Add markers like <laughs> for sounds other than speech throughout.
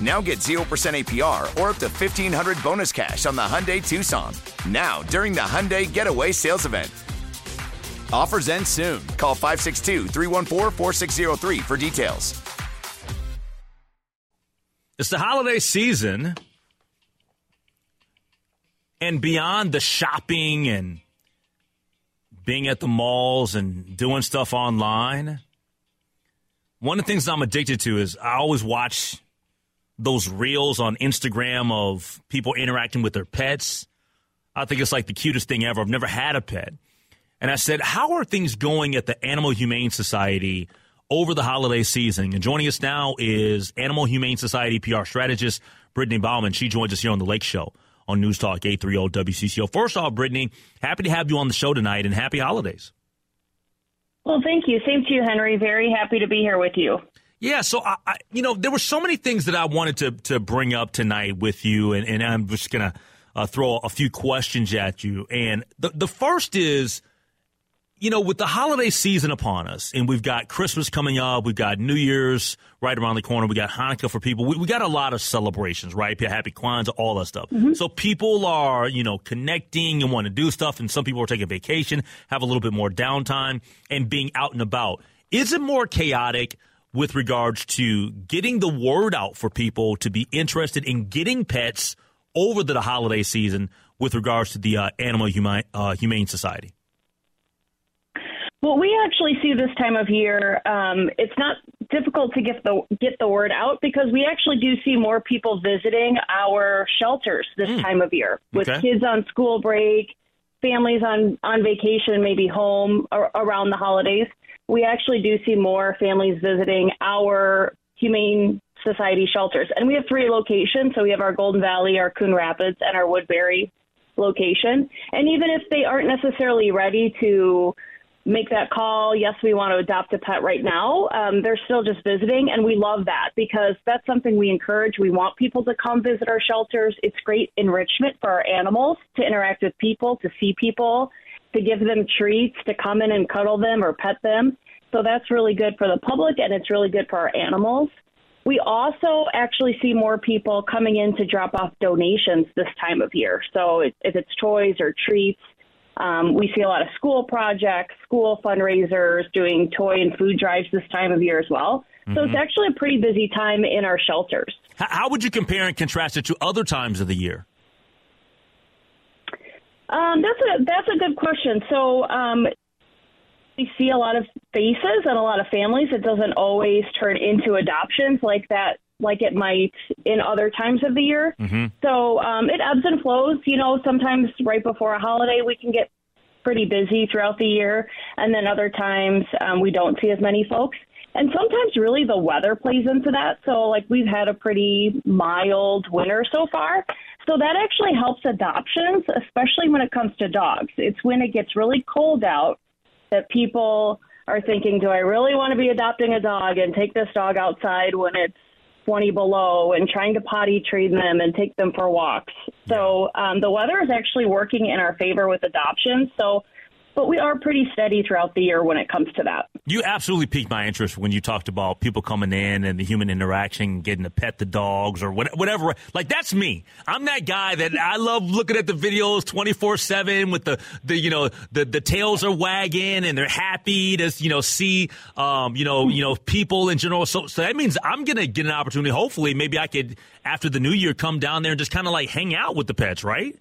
Now get 0% APR or up to 1500 bonus cash on the Hyundai Tucson. Now, during the Hyundai Getaway Sales Event. Offers end soon. Call 562 314 4603 for details. It's the holiday season. And beyond the shopping and being at the malls and doing stuff online, one of the things I'm addicted to is I always watch those reels on Instagram of people interacting with their pets. I think it's like the cutest thing ever. I've never had a pet. And I said, How are things going at the Animal Humane Society over the holiday season? And joining us now is Animal Humane Society PR strategist Brittany Baumann. She joins us here on the Lake Show on News Talk 830 WCCO. First off, Brittany, happy to have you on the show tonight and happy holidays. Well, thank you. Same to you, Henry. Very happy to be here with you. Yeah, so I, I, you know, there were so many things that I wanted to to bring up tonight with you, and, and I'm just gonna uh, throw a few questions at you. And the the first is, you know, with the holiday season upon us, and we've got Christmas coming up, we've got New Year's right around the corner, we got Hanukkah for people, we, we got a lot of celebrations, right? Happy Kwanzaa, all that stuff. So people are, you know, connecting and want to do stuff, and some people are taking vacation, have a little bit more downtime, and being out and about. Is it more chaotic? With regards to getting the word out for people to be interested in getting pets over the holiday season with regards to the uh, Animal Humane, uh, Humane Society? Well, we actually see this time of year. Um, it's not difficult to get the get the word out because we actually do see more people visiting our shelters this time of year with Okay. kids on school break, families on on vacation, maybe home ar- around the holidays. We actually do see more families visiting our humane society shelters, and we have three locations. So we have our Golden Valley, our Coon Rapids, and our Woodbury location. And even if they aren't necessarily ready to make that call, yes, we want to adopt a pet right now, um, they're still just visiting. And we love that because that's something we encourage. We want people to come visit our shelters. It's great enrichment for our animals to interact with people, to see people, to give them treats, to come in and cuddle them or pet them. So that's really good for the public and it's really good for our animals. We also actually see more people coming in to drop off donations this time of year. So if if it's toys or treats, um, we see a lot of school projects, school fundraisers, doing toy and food drives this time of year as well. So it's actually a pretty busy time in our shelters. How would you compare and contrast it to other times of the year? Um, that's a that's a good question. So um, we see a lot of faces and a lot of families. It doesn't always turn into adoptions like that, like it might in other times of the year. So um, it ebbs and flows. You know, sometimes right before a holiday we can get pretty busy throughout the year, and then other times um, we don't see as many folks. And sometimes really the weather plays into that. So like we've had a pretty mild winter so far. So that actually helps adoptions, especially when it comes to dogs. It's when it gets really cold out that people are thinking, do I really want to be adopting a dog and take this dog outside when it's 20 below and trying to potty train them and take them for walks? So um, the weather is actually working in our favor with adoptions. So but we are pretty steady throughout the year when it comes to that. You absolutely piqued my interest when you talked about people coming in and the human interaction, getting to pet the dogs or whatever. Like that's me. I'm that guy that I love looking at the videos 24 seven with the, the, you know, the, the tails are wagging and they're happy to, you know, see, um, you know, you know, people in general. So, so that means I'm going to get an opportunity. Hopefully maybe I could, after the new year, come down there and just kind of like hang out with the pets, right?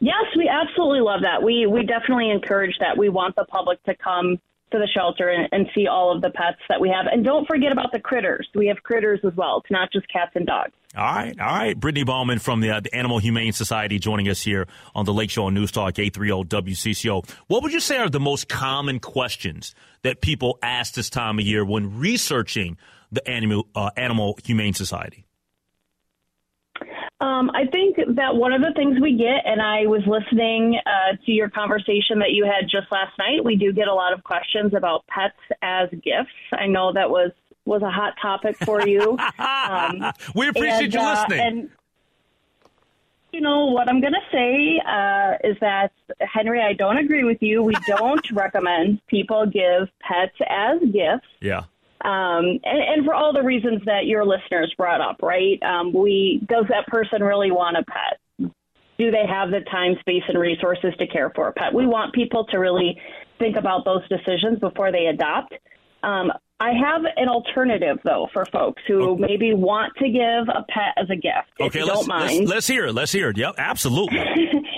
Yes, we absolutely love that. We we definitely encourage that. We want the public to come to the shelter and, and, see all of the pets that we have. And don't forget about the critters. We have critters as well. It's not just cats and dogs. All right, all right. Brittany Baumann from the, uh, the Animal Humane Society joining us here on the Lake Show on News Talk 830 WCCO. What would you say are the most common questions that people ask this time of year when researching the Animal, uh, Animal Humane Society? Um, I think that one of the things we get, and I was listening uh, to your conversation that you had just last night. We do get a lot of questions about pets as gifts. I know that was was a hot topic for you. <laughs> Um, we appreciate and, you uh, listening. and, you know what I'm going to say uh, is that Henry, I don't agree with you. We don't <laughs> recommend people give pets as gifts. Yeah. Um, and, and, for all the reasons that your listeners brought up, right? Um, we does that person really want a pet? Do they have the time, space, and resources to care for a pet? We want people to really think about those decisions before they adopt. Um, I have an alternative though for folks who okay. maybe want to give a pet as a gift. Okay, let's, let's, let's hear it. Let's hear it. Yep, absolutely.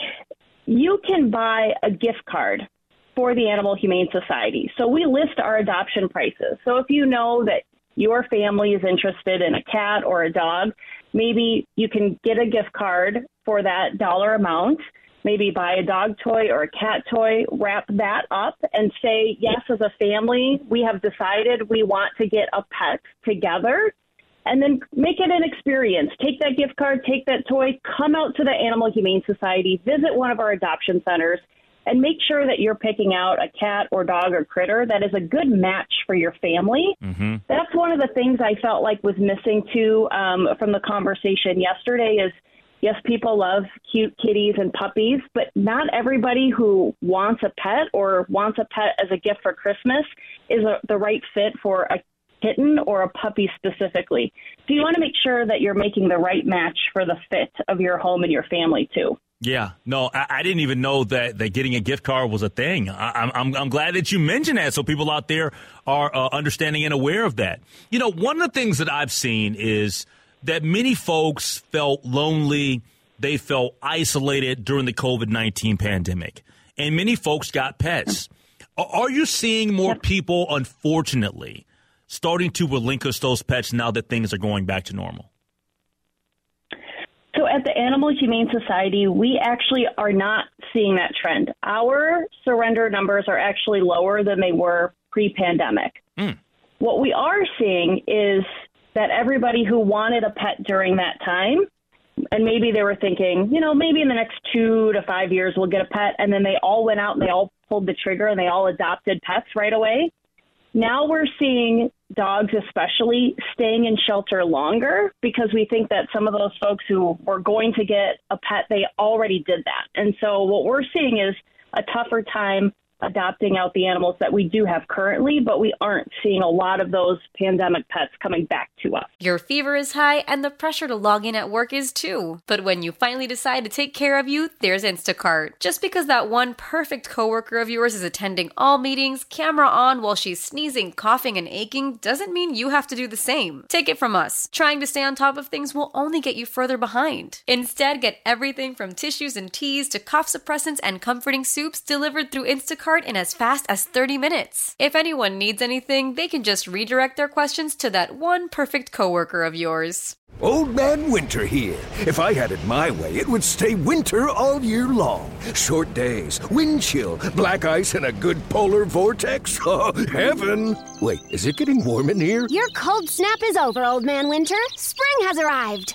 <laughs> you can buy a gift card for the Animal Humane Society. So we list our adoption prices. So if you know that your family is interested in a cat or a dog, maybe you can get a gift card for that dollar amount. Maybe buy a dog toy or a cat toy, wrap that up, and say, Yes, as a family, we have decided we want to get a pet together and then make it an experience. Take that gift card, take that toy, come out to the Animal Humane Society, visit one of our adoption centers, and make sure that you're picking out a cat or dog or critter that is a good match for your family. Mm-hmm. That's one of the things I felt like was missing too um, from the conversation yesterday. Is yes, people love cute kitties and puppies, but not everybody who wants a pet or wants a pet as a gift for Christmas is a, the right fit for a kitten or a puppy specifically. So you want to make sure that you're making the right match for the fit of your home and your family too. Yeah, no, I, I, didn't even know that, that getting a gift card was a thing. I, am I'm, I'm glad that you mentioned that so people out there are uh, understanding and aware of that. You know, one of the things that I've seen is that many folks felt lonely, they felt isolated during the COVID 19 pandemic, and many folks got pets. Are you seeing more people, unfortunately, starting to relinquish those pets now that things are going back to normal? At the Animal Humane Society, we actually are not seeing that trend. Our surrender numbers are actually lower than they were pre pandemic. Mm. What we are seeing is that everybody who wanted a pet during that time, and maybe they were thinking, you know, maybe in the next two to five years we'll get a pet, and then they all went out and they all pulled the trigger and they all adopted pets right away. Now we're seeing dogs, especially, staying in shelter longer because we think that some of those folks who were going to get a pet, they already did that. And so what we're seeing is a tougher time adopting out the animals that we do have currently, but we aren't seeing a lot of those pandemic pets coming back to us. Your fever is high and the pressure to log in at work is too. But when you finally decide to take care of you, there's Instacart. Just because that one perfect coworker of yours is attending all meetings, camera on while she's sneezing, coughing, and aching doesn't mean you have to do the same. Take it from us. Trying to stay on top of things will only get you further behind. Instead, get everything from tissues and teas to cough suppressants and comforting soups delivered through Instacart in as fast as 30 minutes. If anyone needs anything, they can just redirect their questions to that one perfect coworker of yours. Old Man Winter here. If I had it my way, it would stay winter all year long. Short days, wind chill, black ice, and a good polar vortex. <laughs> Oh, heaven! Wait, is it getting warm in here? Your cold snap is over, Old Man Winter. Spring has arrived.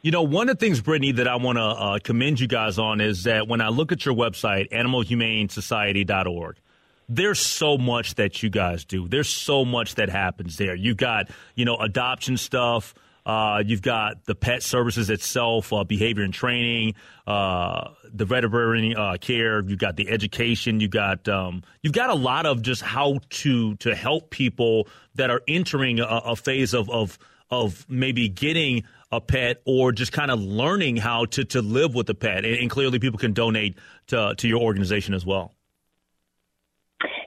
You know, one of the things, Brittany, that I want to uh, commend you guys on is that when I look at your website, animalhumanesociety.org, there's so much that you guys do. There's so much that happens there. You've got, you know, adoption stuff. Uh, you've got the pet services itself, uh, behavior and training, uh, the veterinary uh, care. You've got the education. You've got um, you've got a lot of just how to to help people that are entering a, a phase of of of maybe getting a pet or just kind of learning how to, to live with a pet. And, and clearly, people can donate to, to your organization as well.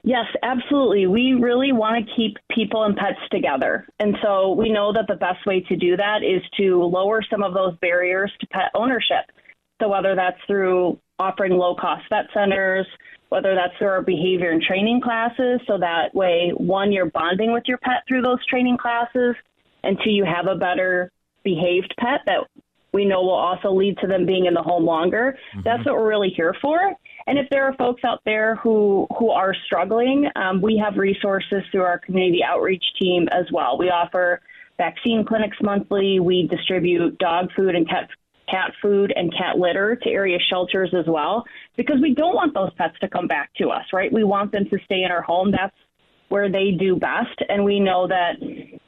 Yes, absolutely. We really want to keep people and pets together. And so we know that the best way to do that is to lower some of those barriers to pet ownership. So whether that's through offering low cost vet centers, whether that's through our behavior and training classes, so that way, one, you're bonding with your pet through those training classes, two, you have a better behaved pet that we know will also lead to them being in the home longer. Mm-hmm. That's what we're really here for. And if there are folks out there who who are struggling, um, we have resources through our community outreach team as well. We offer vaccine clinics monthly. We distribute dog food and cat cat food and cat litter to area shelters as well because we don't want those pets to come back to us, right? We want them to stay in our home. That's where they do best, and we know that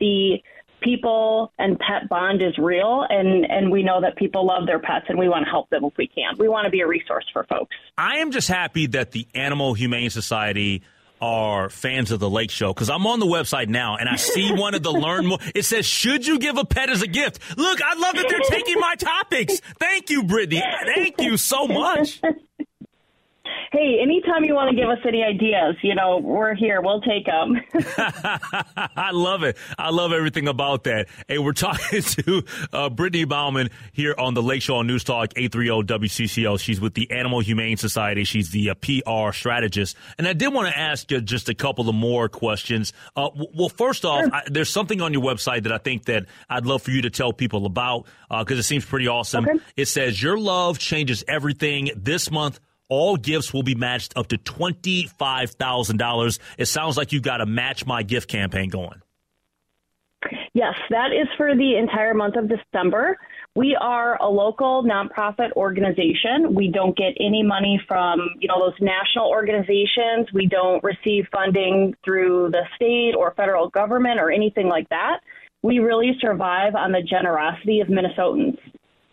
the people and pet bond is real and and we know that people love their pets and we want to help them if we can. We want to be a resource for folks. I am just happy that the Animal Humane Society are fans of the Lake Show because I'm on the website now and I see one of the learn more. It says, "Should you give a pet as a gift?" Look, I love that they're taking my topics. Thank you, Brittany. <laughs> Thank you so much. Hey, anytime you want to give us any ideas, you know, we're here. We'll take them. <laughs> <laughs> I love it. I love everything about that. Hey, we're <laughs> talking to uh, Brittany Baumann here on the Lake Show on News Talk 830 WCCO. She's with the Animal Humane Society. She's the uh, PR strategist. And I did want to ask you just a couple of more questions. Uh, w- well, first off, sure. I, there's something on your website that I think that I'd love for you to tell people about because uh, it seems pretty awesome. Okay. It says, Your love changes everything this month all gifts will be matched up to $25,000. It sounds like you've got a Match My Gift campaign going. Yes, that is for the entire month of December. We are a local nonprofit organization. We don't get any money from, you know, those national organizations. We don't receive funding through the state or federal government or anything like that. We really survive on the generosity of Minnesotans.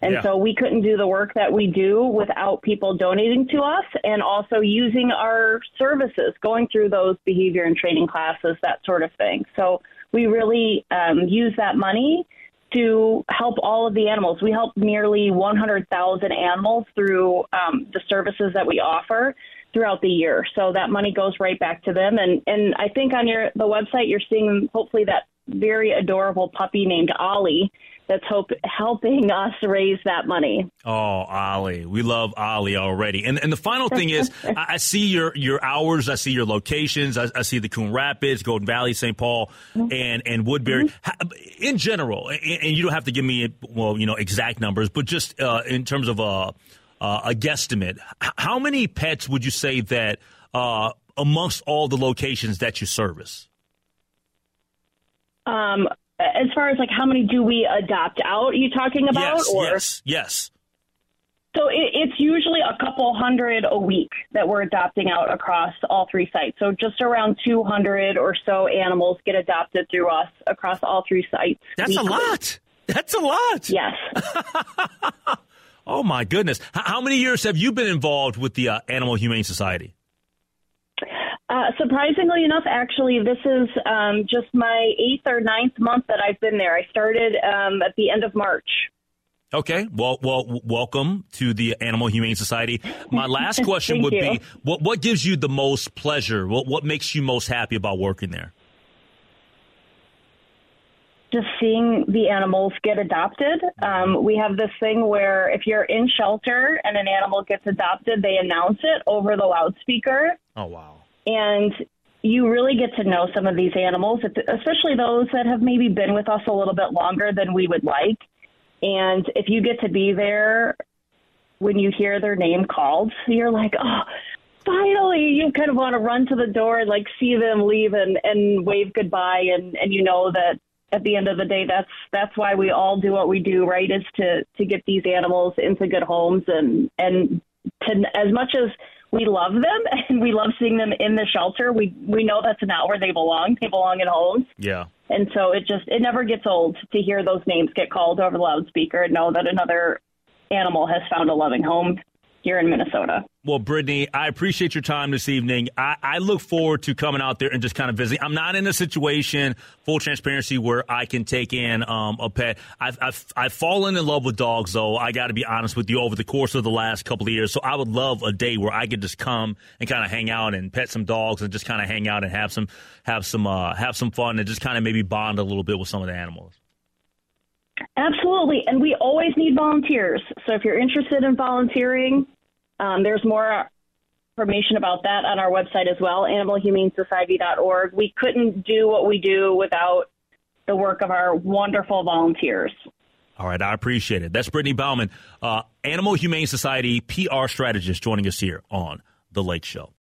And yeah. so we couldn't do the work that we do without people donating to us and also using our services, going through those behavior and training classes, that sort of thing. So we really um, use that money to help all of the animals. We help nearly 100,000 animals through um, the services that we offer throughout the year. So that money goes right back to them. And and I think on your the website you're seeing hopefully that very adorable puppy named Ollie that's hope, helping us raise that money. Oh, Ollie, we love Ollie already. And and the final thing is, <laughs> I, I, see your your hours, I see your locations, I, I see the Coon Rapids, Golden Valley, St. Paul, mm-hmm. and and Woodbury. Mm-hmm. In general, and, and, you don't have to give me well, you know, exact numbers, but just uh, in terms of a uh, a guesstimate, how many pets would you say that uh, amongst all the locations that you service? Um, as far as like how many do we adopt out? Are you talking about? yes, or yes, yes. so it, it's usually a couple hundred a week that we're adopting out across all three sites. So just around 200 or so animals get adopted through us across all three sites. That's a lot. That's a lot. Yes. <laughs> Oh my goodness! How many years have you been involved with the uh, Animal Humane Society? Uh, surprisingly enough, actually, this is um, just my eighth or ninth month that I've been there. I started um, at the end of March. Okay. Well, well, welcome to the Animal Humane Society. My last <laughs> question would you. be: what what gives you the most pleasure? What what makes you most happy about working there? just seeing the animals get adopted. Um, we have this thing where if you're in shelter and an animal gets adopted, they announce it over the loudspeaker, Oh wow! And you really get to know some of these animals, especially those that have maybe been with us a little bit longer than we would like. And if you get to be there when you hear their name called, you're like, oh. Finally, you kind of want to run to the door and like see them leave and, and wave goodbye, and, and you know that at the end of the day, that's that's why we all do what we do, right? Is to to get these animals into good homes and and to as much as we love them <laughs> and we love seeing them in the shelter, we we know that's not where they belong. They belong in homes, Yeah. and so it just it never gets old to hear those names get called over the loudspeaker and know that another animal has found a loving home here in Minnesota. Well, Brittany, I appreciate your time this evening. I, I look forward to coming out there and just kind of visiting. I'm not in a situation, full transparency, where I can take in um, a pet. I've, I've, I've fallen in love with dogs, though. I got to be honest with you, over the course of the last couple of years. So I would love a day where I could just come and kind of hang out and pet some dogs and just kind of hang out and have some, have some, uh, have some fun and just kind of maybe bond a little bit with some of the animals. Absolutely. And we always need volunteers. So if you're interested in volunteering, um, there's more information about that on our website as well, animalhumanesociety.org. We couldn't do what we do without the work of our wonderful volunteers. All right, I appreciate it. That's Brittany Baumann, uh, Animal Humane Society PR strategist, joining us here on The Lake Show.